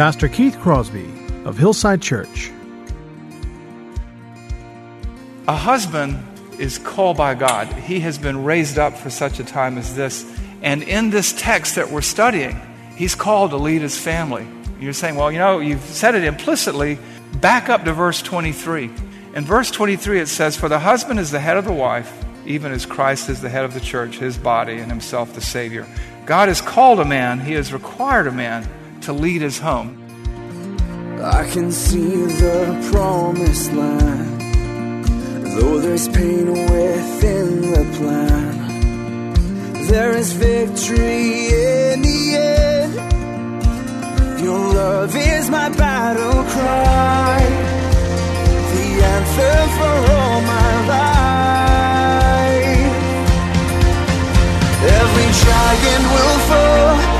Pastor Keith Crosby of Hillside Church. A husband is called by God. He has been raised up for such a time as this. And in this text that we're studying, he's called to lead his family. You're saying, well, you know, you've said it implicitly. Back up to verse 23. In verse 23, it says, For the husband is the head of the wife, even as Christ is the head of the church, his body, and himself the Savior. God has called a man, he has required a man to lead his home. I can see the promised land, though there's pain within the plan. There is victory in the end. Your love is my battle cry, the answer for all my life. Every giant will fall,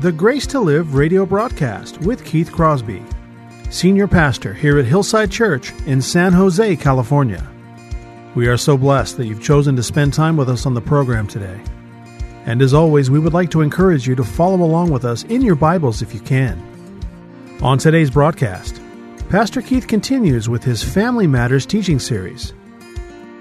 the Grace to Live radio broadcast with Keith Crosby, Senior Pastor here at Hillside Church in San Jose, California. We are so blessed that you've chosen to spend time with us on the program today. And as always, we would like to encourage you to follow along with us in your Bibles if you can. On today's broadcast, Pastor Keith continues with his Family Matters teaching series.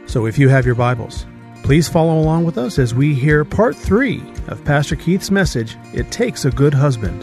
So if you have your Bibles, please follow along with us as we hear part three of Pastor Keith's message, It Takes a Good Husband.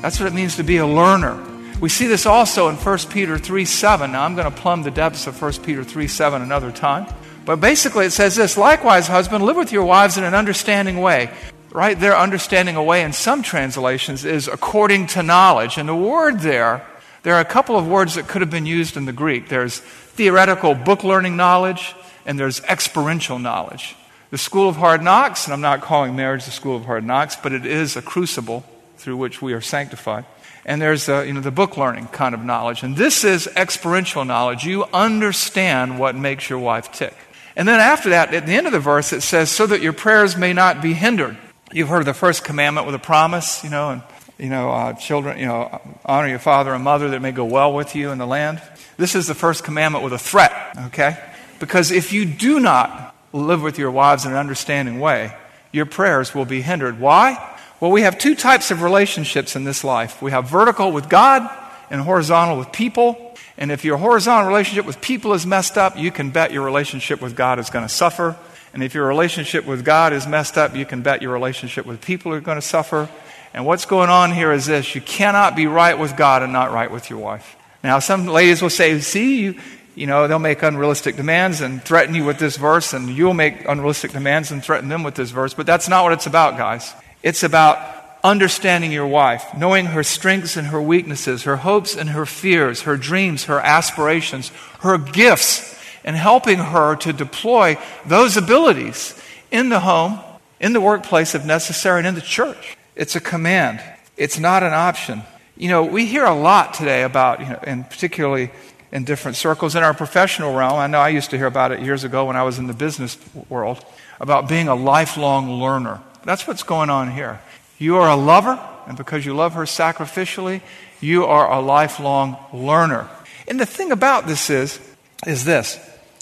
That's what it means to be a learner. We see this also in 1 Peter 3 7. Now, I'm going to plumb the depths of 1 Peter 3 7 another time. But basically, it says this Likewise, husband, live with your wives in an understanding way. Right there, understanding a way in some translations is according to knowledge. And the word there, there are a couple of words that could have been used in the Greek. There's theoretical book learning knowledge, and there's experiential knowledge. The school of hard knocks, and I'm not calling marriage the school of hard knocks, but it is a crucible through which we are sanctified. And there's uh, you know, the book learning kind of knowledge. And this is experiential knowledge. You understand what makes your wife tick. And then after that, at the end of the verse, it says, so that your prayers may not be hindered. You've heard of the first commandment with a promise, you know, and, you know, uh, children, you know, honor your father and mother that may go well with you in the land. This is the first commandment with a threat, okay? Because if you do not live with your wives in an understanding way, your prayers will be hindered. Why? Well, we have two types of relationships in this life we have vertical with God and horizontal with people. And if your horizontal relationship with people is messed up, you can bet your relationship with God is going to suffer. And if your relationship with God is messed up, you can bet your relationship with people are going to suffer. And what's going on here is this you cannot be right with God and not right with your wife. Now, some ladies will say, see, you, you know, they'll make unrealistic demands and threaten you with this verse, and you'll make unrealistic demands and threaten them with this verse. But that's not what it's about, guys. It's about understanding your wife, knowing her strengths and her weaknesses, her hopes and her fears, her dreams, her aspirations, her gifts, and helping her to deploy those abilities in the home, in the workplace if necessary, and in the church. It's a command, it's not an option. You know, we hear a lot today about, you know, and particularly in different circles in our professional realm. I know I used to hear about it years ago when I was in the business world about being a lifelong learner. That's what's going on here. You are a lover, and because you love her sacrificially, you are a lifelong learner. And the thing about this is, is this.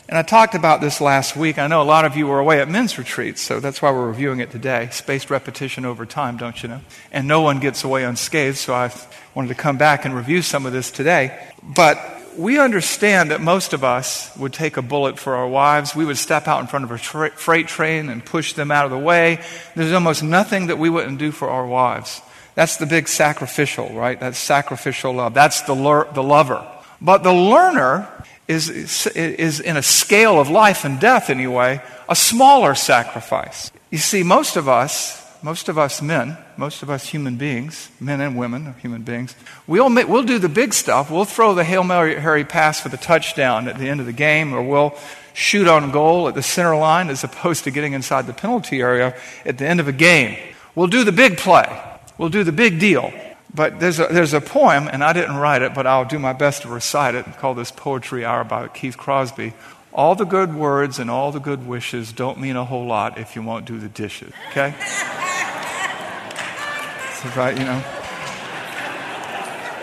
And I talked about this last week. I know a lot of you were away at men's retreats, so that's why we're reviewing it today. Spaced repetition over time, don't you know? And no one gets away unscathed, so I wanted to come back and review some of this today. But we understand that most of us would take a bullet for our wives. We would step out in front of a tra- freight train and push them out of the way. There's almost nothing that we wouldn't do for our wives. That's the big sacrificial, right? That's sacrificial love. That's the, lur- the lover. But the learner is, is, in a scale of life and death, anyway, a smaller sacrifice. You see, most of us, most of us men, most of us human beings, men and women, human beings, we'll, we'll do the big stuff. We'll throw the Hail Mary pass for the touchdown at the end of the game, or we'll shoot on goal at the center line as opposed to getting inside the penalty area at the end of a game. We'll do the big play. We'll do the big deal. But there's a, there's a poem, and I didn't write it, but I'll do my best to recite it, called this Poetry Hour by Keith Crosby. All the good words and all the good wishes don't mean a whole lot if you won't do the dishes, okay? right, you know.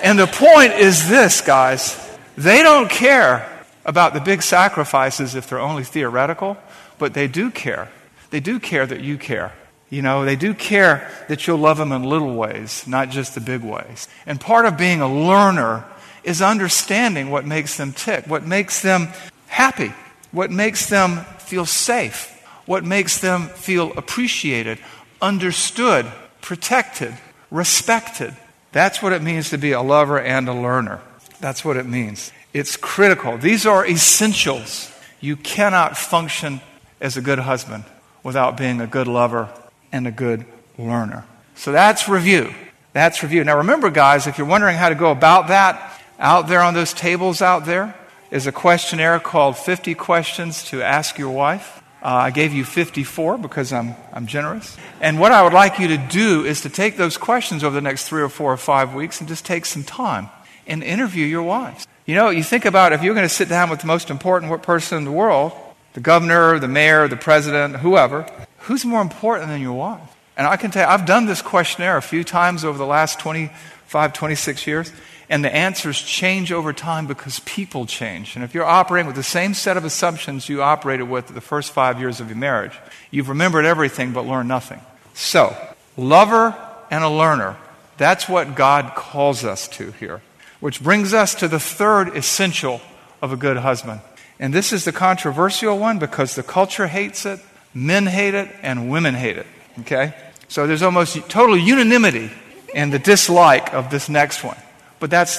And the point is this, guys. They don't care about the big sacrifices if they're only theoretical, but they do care. They do care that you care. You know, they do care that you'll love them in little ways, not just the big ways. And part of being a learner is understanding what makes them tick, what makes them happy, what makes them feel safe, what makes them feel appreciated, understood, protected, respected. That's what it means to be a lover and a learner. That's what it means. It's critical. These are essentials. You cannot function as a good husband without being a good lover and a good learner. So that's review. That's review. Now remember, guys, if you're wondering how to go about that, out there on those tables out there is a questionnaire called 50 Questions to Ask Your Wife. Uh, I gave you 54 because I'm, I'm generous. And what I would like you to do is to take those questions over the next three or four or five weeks and just take some time and interview your wives. You know, you think about if you're going to sit down with the most important person in the world, the governor, the mayor, the president, whoever, who's more important than your wife? And I can tell you, I've done this questionnaire a few times over the last 25, 26 years, and the answers change over time because people change. And if you're operating with the same set of assumptions you operated with the first five years of your marriage, you've remembered everything but learned nothing. So, lover and a learner, that's what God calls us to here. Which brings us to the third essential of a good husband. And this is the controversial one because the culture hates it, men hate it, and women hate it. Okay? So there's almost total unanimity in the dislike of this next one. But that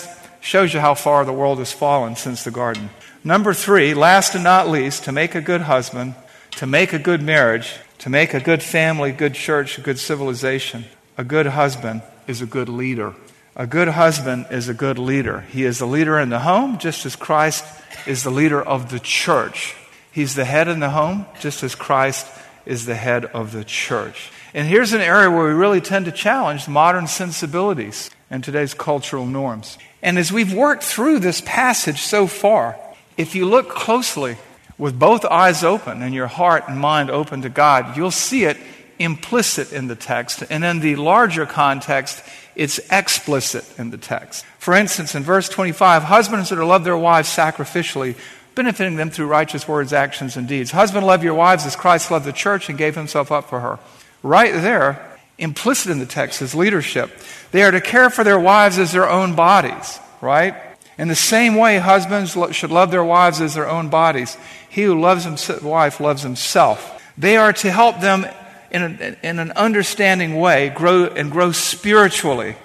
shows you how far the world has fallen since the garden. Number three, last and not least, to make a good husband, to make a good marriage, to make a good family, good church, a good civilization, a good husband is a good leader. A good husband is a good leader. He is the leader in the home, just as Christ is the leader of the church. He's the head in the home, just as Christ is the head of the church. And here's an area where we really tend to challenge modern sensibilities and today's cultural norms. And as we've worked through this passage so far, if you look closely with both eyes open and your heart and mind open to God, you'll see it implicit in the text. And in the larger context, it's explicit in the text. For instance, in verse 25, husbands that are love their wives sacrificially, benefiting them through righteous words, actions, and deeds. Husband, love your wives as Christ loved the church and gave himself up for her. Right there, implicit in the text is leadership. They are to care for their wives as their own bodies, right? In the same way, husbands should love their wives as their own bodies. He who loves his wife loves himself. They are to help them in, a, in an understanding way grow and grow spiritually.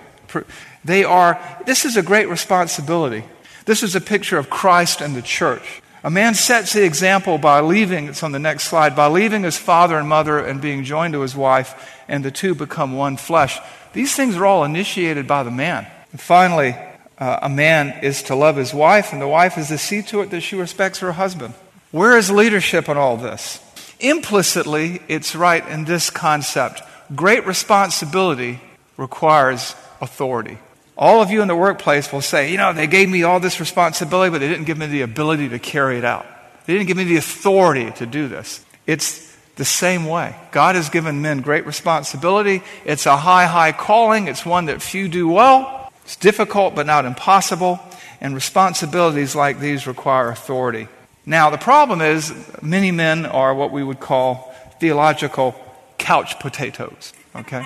They are, this is a great responsibility. This is a picture of Christ and the church. A man sets the example by leaving, it's on the next slide, by leaving his father and mother and being joined to his wife, and the two become one flesh. These things are all initiated by the man. And finally, uh, a man is to love his wife, and the wife is to see to it that she respects her husband. Where is leadership in all this? Implicitly, it's right in this concept. Great responsibility requires authority. All of you in the workplace will say, you know, they gave me all this responsibility, but they didn't give me the ability to carry it out. They didn't give me the authority to do this. It's the same way. God has given men great responsibility. It's a high, high calling. It's one that few do well. It's difficult, but not impossible. And responsibilities like these require authority. Now, the problem is many men are what we would call theological couch potatoes, okay?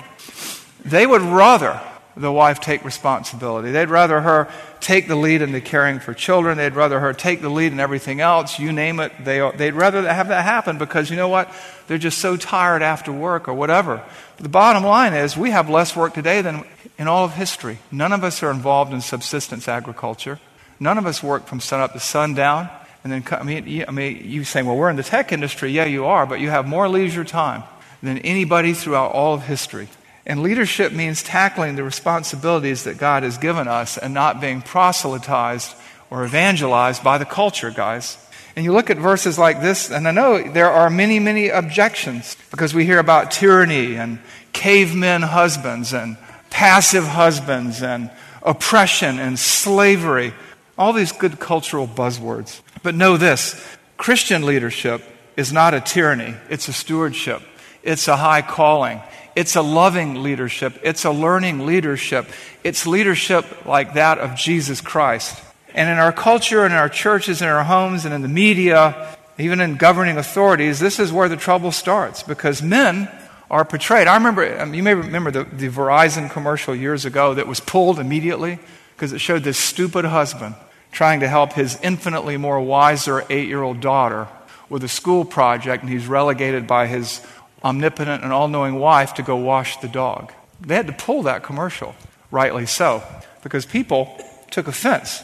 They would rather the wife take responsibility. They'd rather her take the lead in the caring for children. They'd rather her take the lead in everything else. You name it. They, they'd rather have that happen because you know what? They're just so tired after work or whatever. But the bottom line is we have less work today than in all of history. None of us are involved in subsistence agriculture. None of us work from sun up to sundown. And then, I mean, I mean, you say, well, we're in the tech industry. Yeah, you are, but you have more leisure time than anybody throughout all of history. And leadership means tackling the responsibilities that God has given us and not being proselytized or evangelized by the culture, guys. And you look at verses like this, and I know there are many, many objections because we hear about tyranny and cavemen husbands and passive husbands and oppression and slavery. All these good cultural buzzwords. But know this Christian leadership is not a tyranny, it's a stewardship, it's a high calling. It's a loving leadership. It's a learning leadership. It's leadership like that of Jesus Christ. And in our culture, in our churches, in our homes, and in the media, even in governing authorities, this is where the trouble starts because men are portrayed. I remember, um, you may remember the, the Verizon commercial years ago that was pulled immediately because it showed this stupid husband trying to help his infinitely more wiser eight year old daughter with a school project, and he's relegated by his omnipotent and all knowing wife to go wash the dog. They had to pull that commercial, rightly so, because people took offense.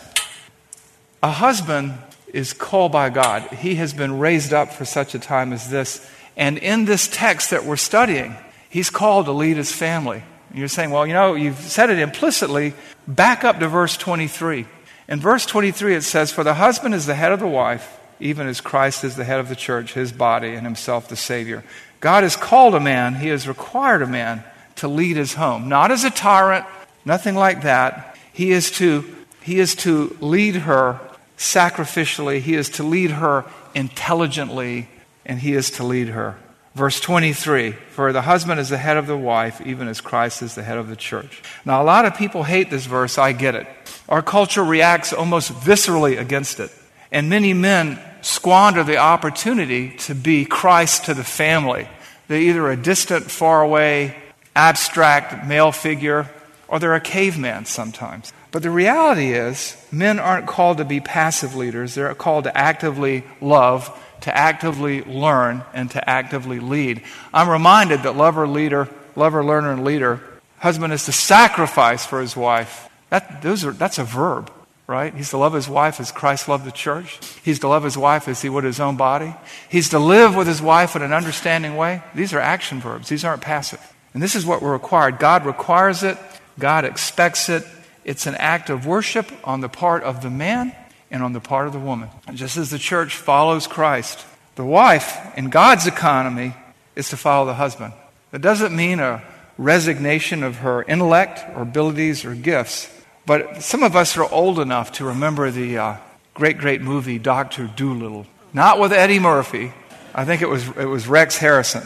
A husband is called by God, he has been raised up for such a time as this. And in this text that we're studying, he's called to lead his family. And you're saying, well, you know, you've said it implicitly. Back up to verse 23. In verse 23, it says, For the husband is the head of the wife, even as Christ is the head of the church, his body, and himself the Savior. God has called a man, He has required a man to lead his home. Not as a tyrant, nothing like that. He is to, he is to lead her sacrificially, he is to lead her intelligently, and he is to lead her. Verse 23 For the husband is the head of the wife, even as Christ is the head of the church. Now, a lot of people hate this verse. I get it. Our culture reacts almost viscerally against it. And many men squander the opportunity to be Christ to the family. They're either a distant, far away, abstract male figure, or they're a caveman sometimes. But the reality is, men aren't called to be passive leaders. They're called to actively love, to actively learn, and to actively lead. I'm reminded that lover, leader, lover, learner, and leader, husband is to sacrifice for his wife. That, those are, that's a verb right? He's to love his wife as Christ loved the church. He's to love his wife as he would his own body. He's to live with his wife in an understanding way. These are action verbs, these aren't passive. And this is what we're required. God requires it, God expects it. It's an act of worship on the part of the man and on the part of the woman. And just as the church follows Christ, the wife in God's economy is to follow the husband. That doesn't mean a resignation of her intellect or abilities or gifts. But some of us are old enough to remember the uh, great, great movie Dr. Dolittle. Not with Eddie Murphy. I think it was, it was Rex Harrison.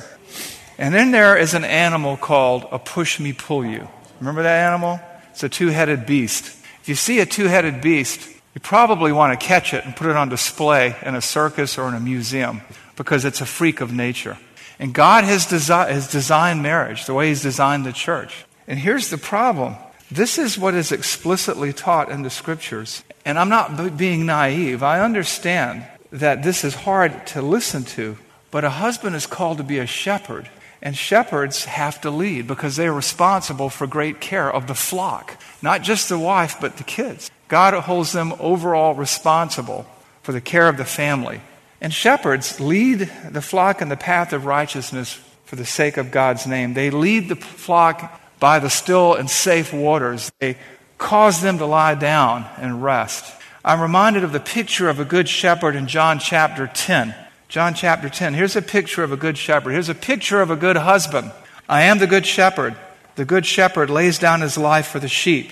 And then there is an animal called a push me pull you. Remember that animal? It's a two headed beast. If you see a two headed beast, you probably want to catch it and put it on display in a circus or in a museum because it's a freak of nature. And God has, desi- has designed marriage the way He's designed the church. And here's the problem this is what is explicitly taught in the scriptures. And I'm not b- being naive. I understand that this is hard to listen to, but a husband is called to be a shepherd. And shepherds have to lead because they are responsible for great care of the flock, not just the wife, but the kids. God holds them overall responsible for the care of the family. And shepherds lead the flock in the path of righteousness for the sake of God's name. They lead the flock by the still and safe waters. They cause them to lie down and rest. I'm reminded of the picture of a good shepherd in John chapter 10. John chapter 10. Here's a picture of a good shepherd. Here's a picture of a good husband. I am the good shepherd. The good shepherd lays down his life for the sheep.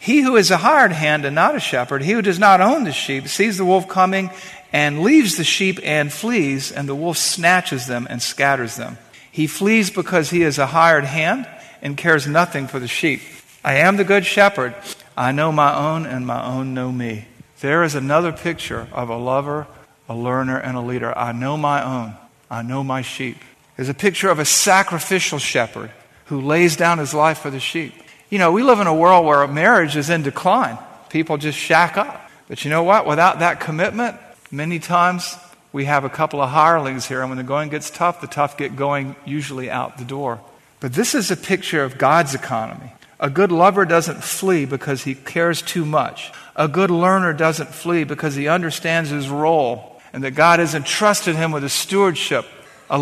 He who is a hired hand and not a shepherd, he who does not own the sheep, sees the wolf coming and leaves the sheep and flees, and the wolf snatches them and scatters them. He flees because he is a hired hand and cares nothing for the sheep. I am the good shepherd. I know my own, and my own know me. There is another picture of a lover, a learner, and a leader. I know my own. I know my sheep. There's a picture of a sacrificial shepherd who lays down his life for the sheep. You know, we live in a world where marriage is in decline. People just shack up. But you know what? Without that commitment, many times we have a couple of hirelings here, and when the going gets tough, the tough get going usually out the door. But this is a picture of God's economy. A good lover doesn't flee because he cares too much. A good learner doesn't flee because he understands his role and that God has entrusted him with a stewardship, a,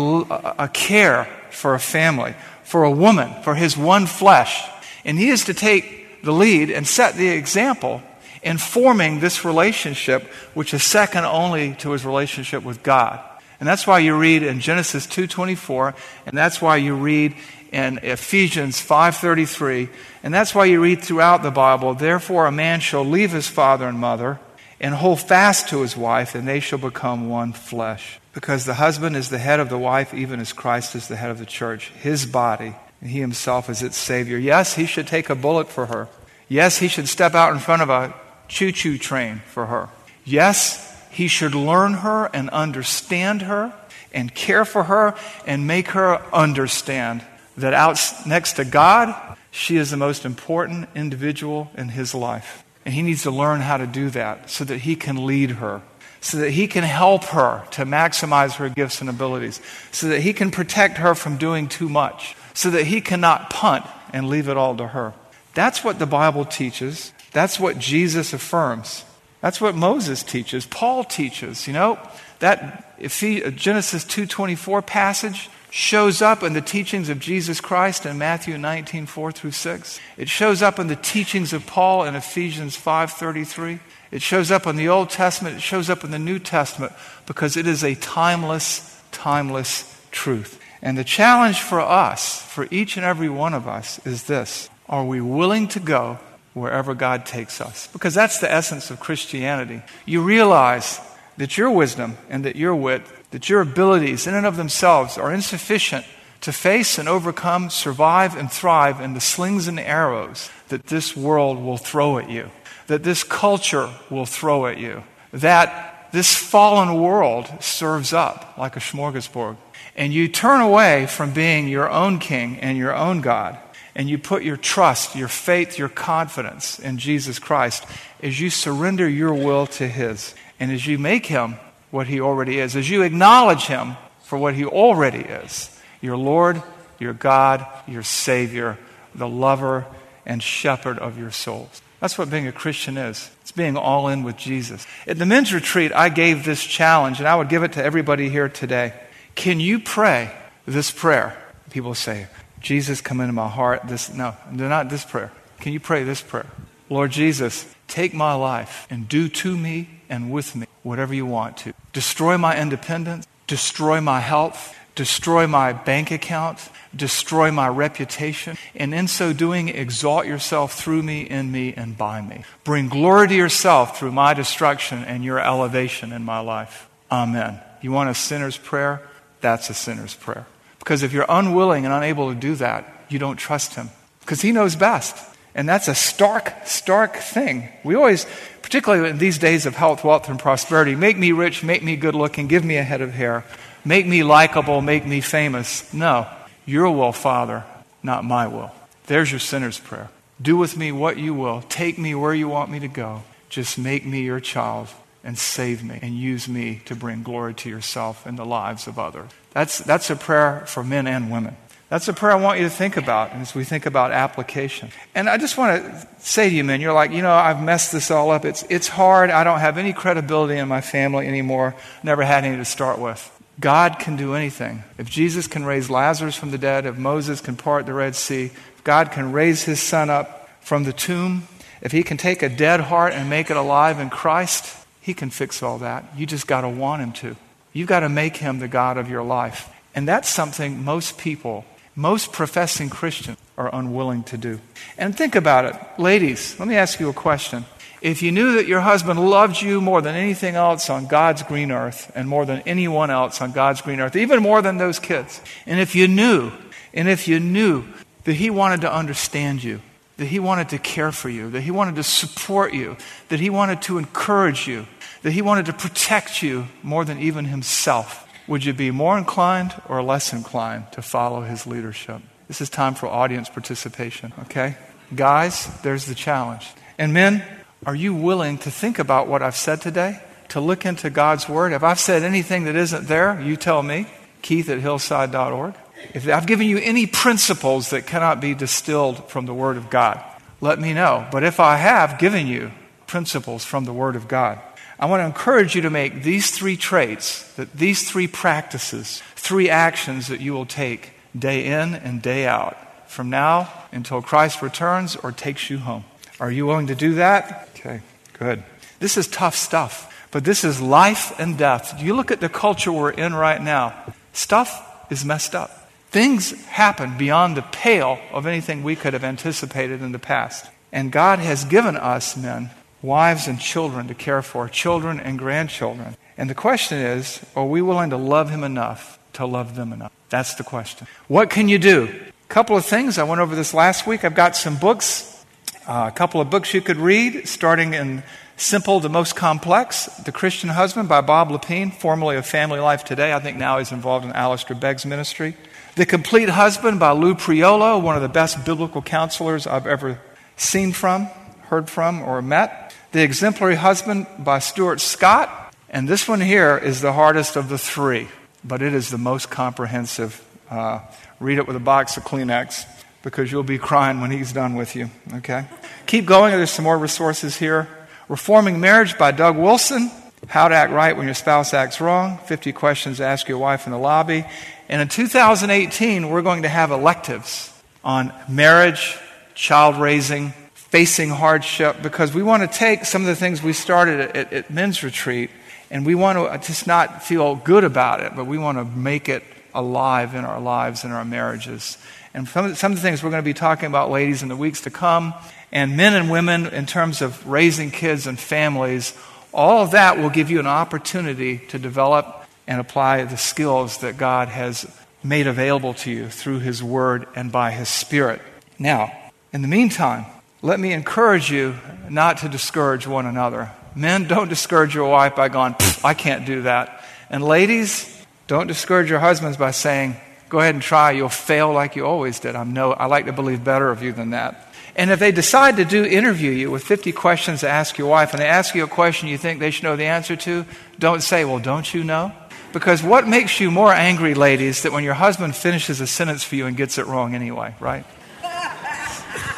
a, care for a family, for a woman, for his one flesh. And he is to take the lead and set the example in forming this relationship, which is second only to his relationship with God. And that's why you read in Genesis 2:24, and that's why you read in Ephesians 5:33, and that's why you read throughout the Bible, therefore a man shall leave his father and mother and hold fast to his wife, and they shall become one flesh. Because the husband is the head of the wife, even as Christ is the head of the church, his body, and he himself is its Savior. Yes, he should take a bullet for her. Yes, he should step out in front of a choo choo train for her. Yes, he should learn her and understand her and care for her and make her understand that out next to God, she is the most important individual in his life. And he needs to learn how to do that so that he can lead her, so that he can help her to maximize her gifts and abilities, so that he can protect her from doing too much, so that he cannot punt and leave it all to her. That's what the Bible teaches. That's what Jesus affirms. That's what Moses teaches. Paul teaches. You know, that Genesis 2:24 passage shows up in the teachings of Jesus Christ in Matthew 19, 4 through 6. It shows up in the teachings of Paul in Ephesians 5:33. It shows up in the Old Testament, it shows up in the New Testament because it is a timeless, timeless truth. And the challenge for us, for each and every one of us, is this Are we willing to go wherever God takes us? Because that's the essence of Christianity. You realize that your wisdom and that your wit, that your abilities in and of themselves are insufficient to face and overcome, survive, and thrive in the slings and arrows that this world will throw at you, that this culture will throw at you, that this fallen world serves up like a smorgasbord. And you turn away from being your own king and your own God, and you put your trust, your faith, your confidence in Jesus Christ as you surrender your will to His, and as you make Him what He already is, as you acknowledge Him for what He already is your Lord, your God, your Savior, the lover and shepherd of your souls. That's what being a Christian is. It's being all in with Jesus. At the men's retreat, I gave this challenge, and I would give it to everybody here today. Can you pray this prayer? People say, Jesus, come into my heart. This, no, not this prayer. Can you pray this prayer? Lord Jesus, take my life and do to me and with me whatever you want to. Destroy my independence, destroy my health, destroy my bank account, destroy my reputation, and in so doing, exalt yourself through me, in me, and by me. Bring glory to yourself through my destruction and your elevation in my life. Amen. You want a sinner's prayer? That's a sinner's prayer. Because if you're unwilling and unable to do that, you don't trust Him. Because He knows best. And that's a stark, stark thing. We always, particularly in these days of health, wealth, and prosperity, make me rich, make me good looking, give me a head of hair, make me likable, make me famous. No, your will, Father, not my will. There's your sinner's prayer. Do with me what you will. Take me where you want me to go. Just make me your child and save me and use me to bring glory to yourself and the lives of others. That's, that's a prayer for men and women. That's a prayer I want you to think about as we think about application. And I just want to say to you, men, you're like, you know, I've messed this all up. It's, it's hard. I don't have any credibility in my family anymore. Never had any to start with. God can do anything. If Jesus can raise Lazarus from the dead, if Moses can part the Red Sea, if God can raise his son up from the tomb, if he can take a dead heart and make it alive in Christ, he can fix all that. You just got to want Him to. You've got to make Him the God of your life. And that's something most people, most professing Christians, are unwilling to do. And think about it. Ladies, let me ask you a question. If you knew that your husband loved you more than anything else on God's green earth, and more than anyone else on God's green earth, even more than those kids, and if you knew, and if you knew that he wanted to understand you, that he wanted to care for you, that he wanted to support you, that he wanted to encourage you, that he wanted to protect you more than even himself, would you be more inclined or less inclined to follow his leadership? This is time for audience participation, okay? Guys, there's the challenge. And men, are you willing to think about what I've said today? To look into God's Word? If I've said anything that isn't there, you tell me. Keith at hillside.org. If I've given you any principles that cannot be distilled from the Word of God, let me know. But if I have given you principles from the Word of God, I want to encourage you to make these three traits, that these three practices, three actions that you will take day in and day out from now until Christ returns or takes you home. Are you willing to do that? Okay, good. This is tough stuff, but this is life and death. You look at the culture we're in right now, stuff is messed up. Things happen beyond the pale of anything we could have anticipated in the past. And God has given us, men, wives and children to care for, children and grandchildren. And the question is are we willing to love Him enough to love them enough? That's the question. What can you do? A couple of things. I went over this last week. I've got some books, uh, a couple of books you could read, starting in Simple to Most Complex The Christian Husband by Bob Lepine, formerly of Family Life Today. I think now he's involved in Alistair Begg's ministry. The Complete Husband by Lou Priolo, one of the best biblical counselors I've ever seen from, heard from, or met. The Exemplary Husband by Stuart Scott. And this one here is the hardest of the three, but it is the most comprehensive. Uh, read it with a box of Kleenex because you'll be crying when he's done with you, okay? Keep going. There's some more resources here. Reforming Marriage by Doug Wilson. How to Act Right When Your Spouse Acts Wrong. 50 Questions to Ask Your Wife in the Lobby. And in 2018, we're going to have electives on marriage, child raising, facing hardship because we want to take some of the things we started at, at, men's retreat and we want to just not feel good about it, but we want to make it alive in our lives and our marriages. And some of, the, some of the things we're going to be talking about, ladies, in the weeks to come, and men and women in terms of raising kids and families, all of that will give you an opportunity to develop and apply the skills that God has made available to you through His Word and by His Spirit. Now, in the meantime, let me encourage you not to discourage one another. Men, don't discourage your wife by going, I can't do that. And ladies, don't discourage your husbands by saying, go ahead and try. You'll fail like you always did. I'm no, I like to believe better of you than that. And if they decide to do interview you with 50 questions to ask your wife, and they ask you a question you think they should know the answer to, don't say, well, don't you know? Because what makes you more angry, ladies, that when your husband finishes a sentence for you and gets it wrong anyway, right?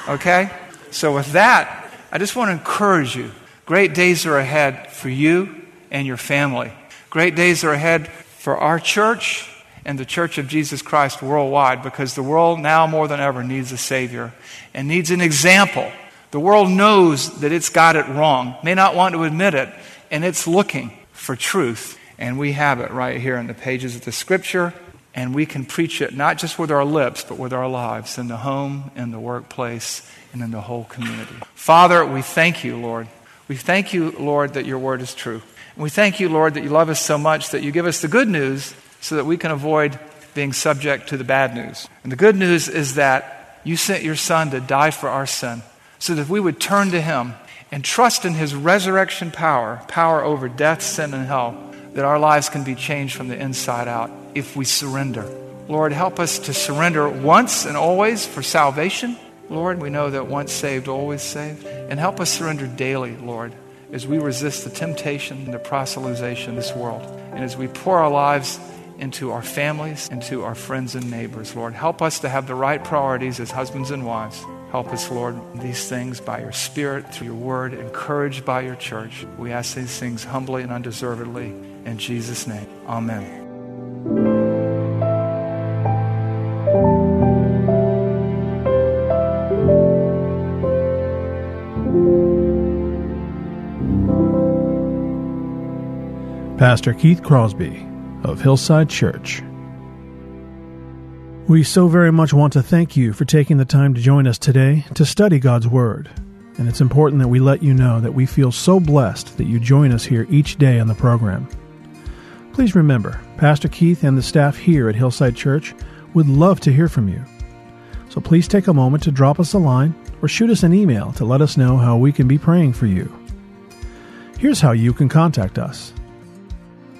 Okay? So, with that, I just want to encourage you. Great days are ahead for you and your family. Great days are ahead for our church and the Church of Jesus Christ worldwide because the world now more than ever needs a Savior and needs an example. The world knows that it's got it wrong, may not want to admit it, and it's looking for truth. And we have it right here in the pages of the Scripture and we can preach it not just with our lips, but with our lives in the home, in the workplace, and in the whole community. Father, we thank you, Lord. We thank you, Lord, that your word is true. And we thank you, Lord, that you love us so much that you give us the good news so that we can avoid being subject to the bad news. And the good news is that you sent your Son to die for our sin so that we would turn to him and trust in his resurrection power, power over death, sin, and hell, that our lives can be changed from the inside out if we surrender. Lord, help us to surrender once and always for salvation. Lord, we know that once saved, always saved. And help us surrender daily, Lord, as we resist the temptation and the proselytization of this world. And as we pour our lives into our families, into our friends and neighbors, Lord, help us to have the right priorities as husbands and wives. Help us, Lord, these things by your Spirit, through your word, encouraged by your church. We ask these things humbly and undeservedly. In Jesus' name, amen. Pastor Keith Crosby of Hillside Church. We so very much want to thank you for taking the time to join us today to study God's Word. And it's important that we let you know that we feel so blessed that you join us here each day on the program. Please remember, Pastor Keith and the staff here at Hillside Church would love to hear from you. So please take a moment to drop us a line or shoot us an email to let us know how we can be praying for you. Here's how you can contact us.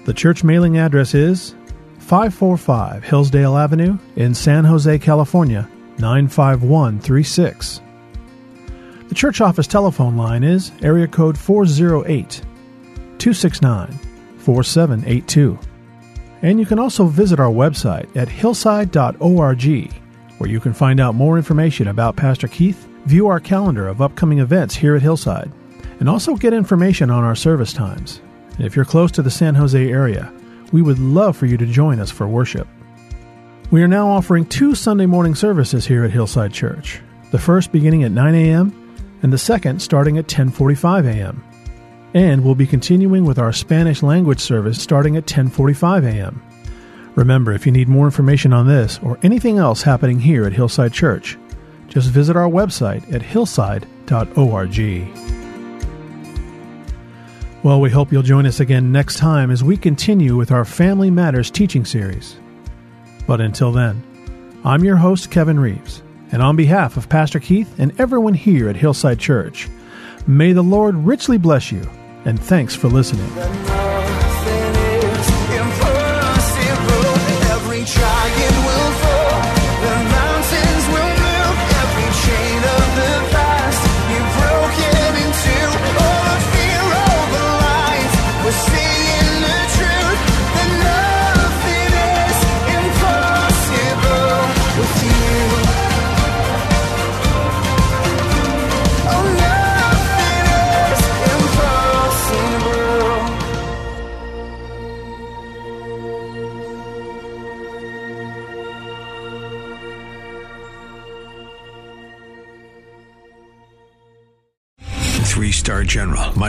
The church mailing address is 545 Hillsdale Avenue in San Jose, California 95136. The church office telephone line is area code 408 269 4782. And you can also visit our website at hillside.org, where you can find out more information about Pastor Keith, view our calendar of upcoming events here at Hillside, and also get information on our service times. And if you're close to the San Jose area, we would love for you to join us for worship. We are now offering two Sunday morning services here at Hillside Church. The first beginning at 9 a.m. and the second starting at 10:45 a.m. And we'll be continuing with our Spanish language service starting at 10:45 a.m. Remember, if you need more information on this or anything else happening here at Hillside Church, just visit our website at hillside.org. Well, we hope you'll join us again next time as we continue with our Family Matters teaching series. But until then, I'm your host, Kevin Reeves, and on behalf of Pastor Keith and everyone here at Hillside Church, may the Lord richly bless you, and thanks for listening.